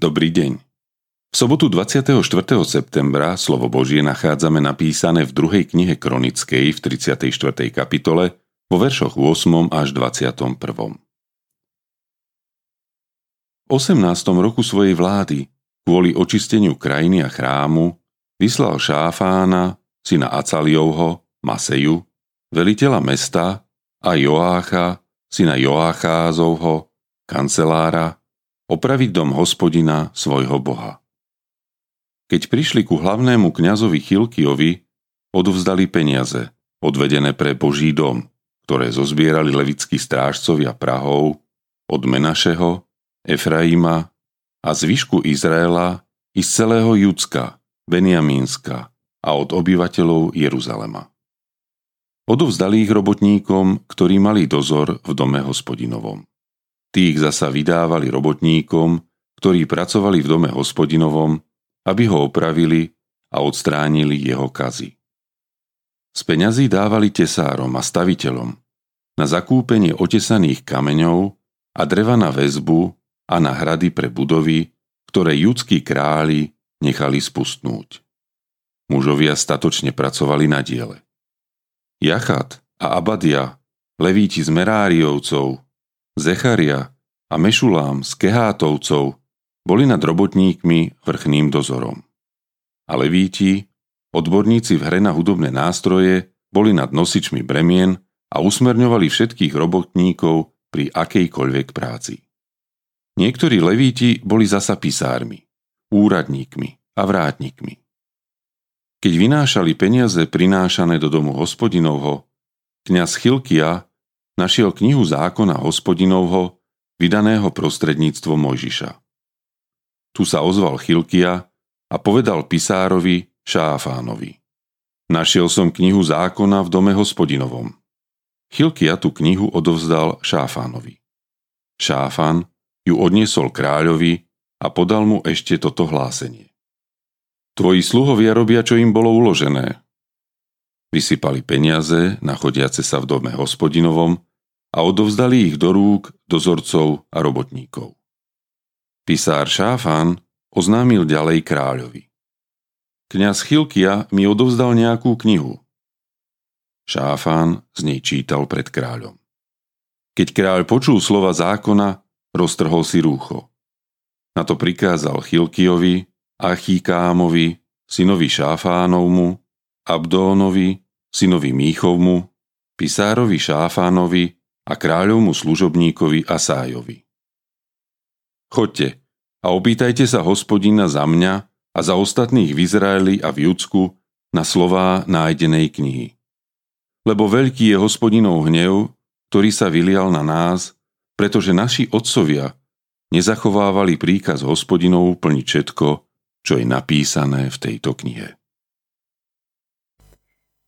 Dobrý deň. V sobotu 24. septembra slovo Božie nachádzame napísané v druhej knihe Kronickej v 34. kapitole vo veršoch 8. až 21. V 18. roku svojej vlády kvôli očisteniu krajiny a chrámu vyslal Šáfána, syna Acaliovho, Maseju, veliteľa mesta a Joácha, syna Joácházovho, kancelára, opraviť dom hospodina svojho boha. Keď prišli ku hlavnému kňazovi Chilkiovi, odovzdali peniaze, odvedené pre Boží dom, ktoré zozbierali levickí strážcovia Prahov od Menašeho, Efraima a zvyšku Izraela i z celého Judska, Beniamínska a od obyvateľov Jeruzalema. Odovzdali ich robotníkom, ktorí mali dozor v dome hospodinovom. Tých zasa vydávali robotníkom, ktorí pracovali v dome hospodinovom, aby ho opravili a odstránili jeho kazy. Z peňazí dávali tesárom a staviteľom na zakúpenie otesaných kameňov a dreva na väzbu a na hrady pre budovy, ktoré judskí králi nechali spustnúť. Mužovia statočne pracovali na diele. Jachat a Abadia, levíti z Meráriovcov, Zecharia a Mešulám z Kehátovcov boli nad robotníkmi vrchným dozorom. A levíti, odborníci v hre na hudobné nástroje, boli nad nosičmi bremien a usmerňovali všetkých robotníkov pri akejkoľvek práci. Niektorí levíti boli zasa pisármi, úradníkmi a vrátnikmi. Keď vynášali peniaze prinášané do domu hospodinovho, kňaz Chilkia našiel knihu zákona hospodinovho, vydaného prostredníctvom Mojžiša. Tu sa ozval Chilkia a povedal pisárovi Šáfánovi. Našiel som knihu zákona v dome hospodinovom. Chilkia tú knihu odovzdal Šáfánovi. Šáfan ju odniesol kráľovi a podal mu ešte toto hlásenie. Tvoji sluhovia robia, čo im bolo uložené. Vysypali peniaze, nachodiace sa v dome hospodinovom a odovzdali ich do rúk dozorcov a robotníkov. Pisár Šáfan oznámil ďalej kráľovi. Kňaz Chilkia mi odovzdal nejakú knihu. Šáfán z nej čítal pred kráľom. Keď kráľ počul slova zákona, roztrhol si rúcho. Na to prikázal Chilkiovi, Achíkámovi, synovi Šáfánovmu, Abdónovi, synovi Míchovmu, pisárovi Šáfánovi a kráľovmu služobníkovi Asájovi. Chodte a opýtajte sa hospodina za mňa a za ostatných v Izraeli a v Judsku na slová nájdenej knihy. Lebo veľký je hospodinov hnev, ktorý sa vylial na nás, pretože naši otcovia nezachovávali príkaz hospodinov plniť všetko, čo je napísané v tejto knihe.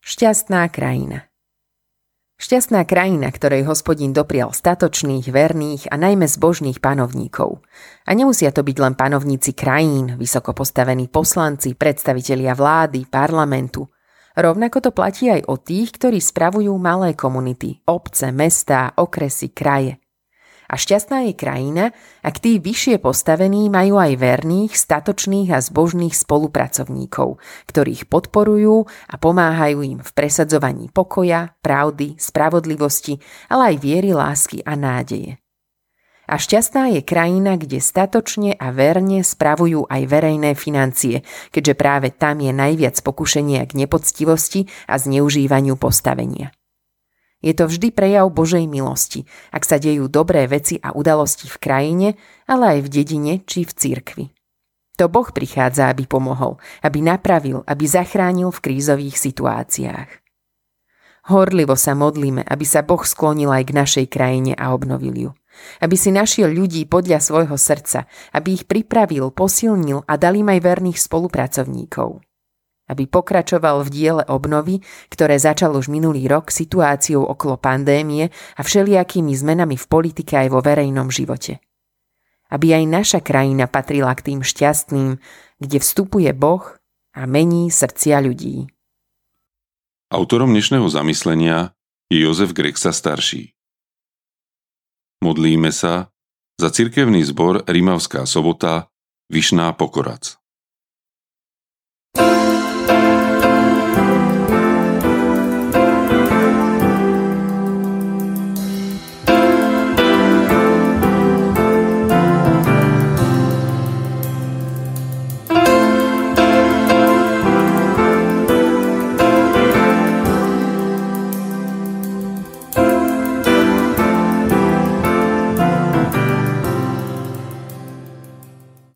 Šťastná krajina Šťastná krajina, ktorej hospodin doprial statočných, verných a najmä zbožných panovníkov. A nemusia to byť len panovníci krajín, vysoko postavení poslanci, predstavitelia vlády, parlamentu. Rovnako to platí aj o tých, ktorí spravujú malé komunity, obce, mestá, okresy, kraje. A šťastná je krajina, ak tí vyššie postavení majú aj verných, statočných a zbožných spolupracovníkov, ktorých podporujú a pomáhajú im v presadzovaní pokoja, pravdy, spravodlivosti, ale aj viery, lásky a nádeje. A šťastná je krajina, kde statočne a verne spravujú aj verejné financie, keďže práve tam je najviac pokušenia k nepoctivosti a zneužívaniu postavenia. Je to vždy prejav Božej milosti, ak sa dejú dobré veci a udalosti v krajine, ale aj v dedine či v cirkvi. To Boh prichádza, aby pomohol, aby napravil, aby zachránil v krízových situáciách. Horlivo sa modlíme, aby sa Boh sklonil aj k našej krajine a obnovil ju. Aby si našiel ľudí podľa svojho srdca, aby ich pripravil, posilnil a dal im aj verných spolupracovníkov aby pokračoval v diele obnovy, ktoré začal už minulý rok situáciou okolo pandémie a všelijakými zmenami v politike aj vo verejnom živote. Aby aj naša krajina patrila k tým šťastným, kde vstupuje Boh a mení srdcia ľudí. Autorom dnešného zamyslenia je Jozef Grexa starší. Modlíme sa za cirkevný zbor Rimavská sobota Vyšná Pokorac